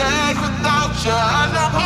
I'd without you. I know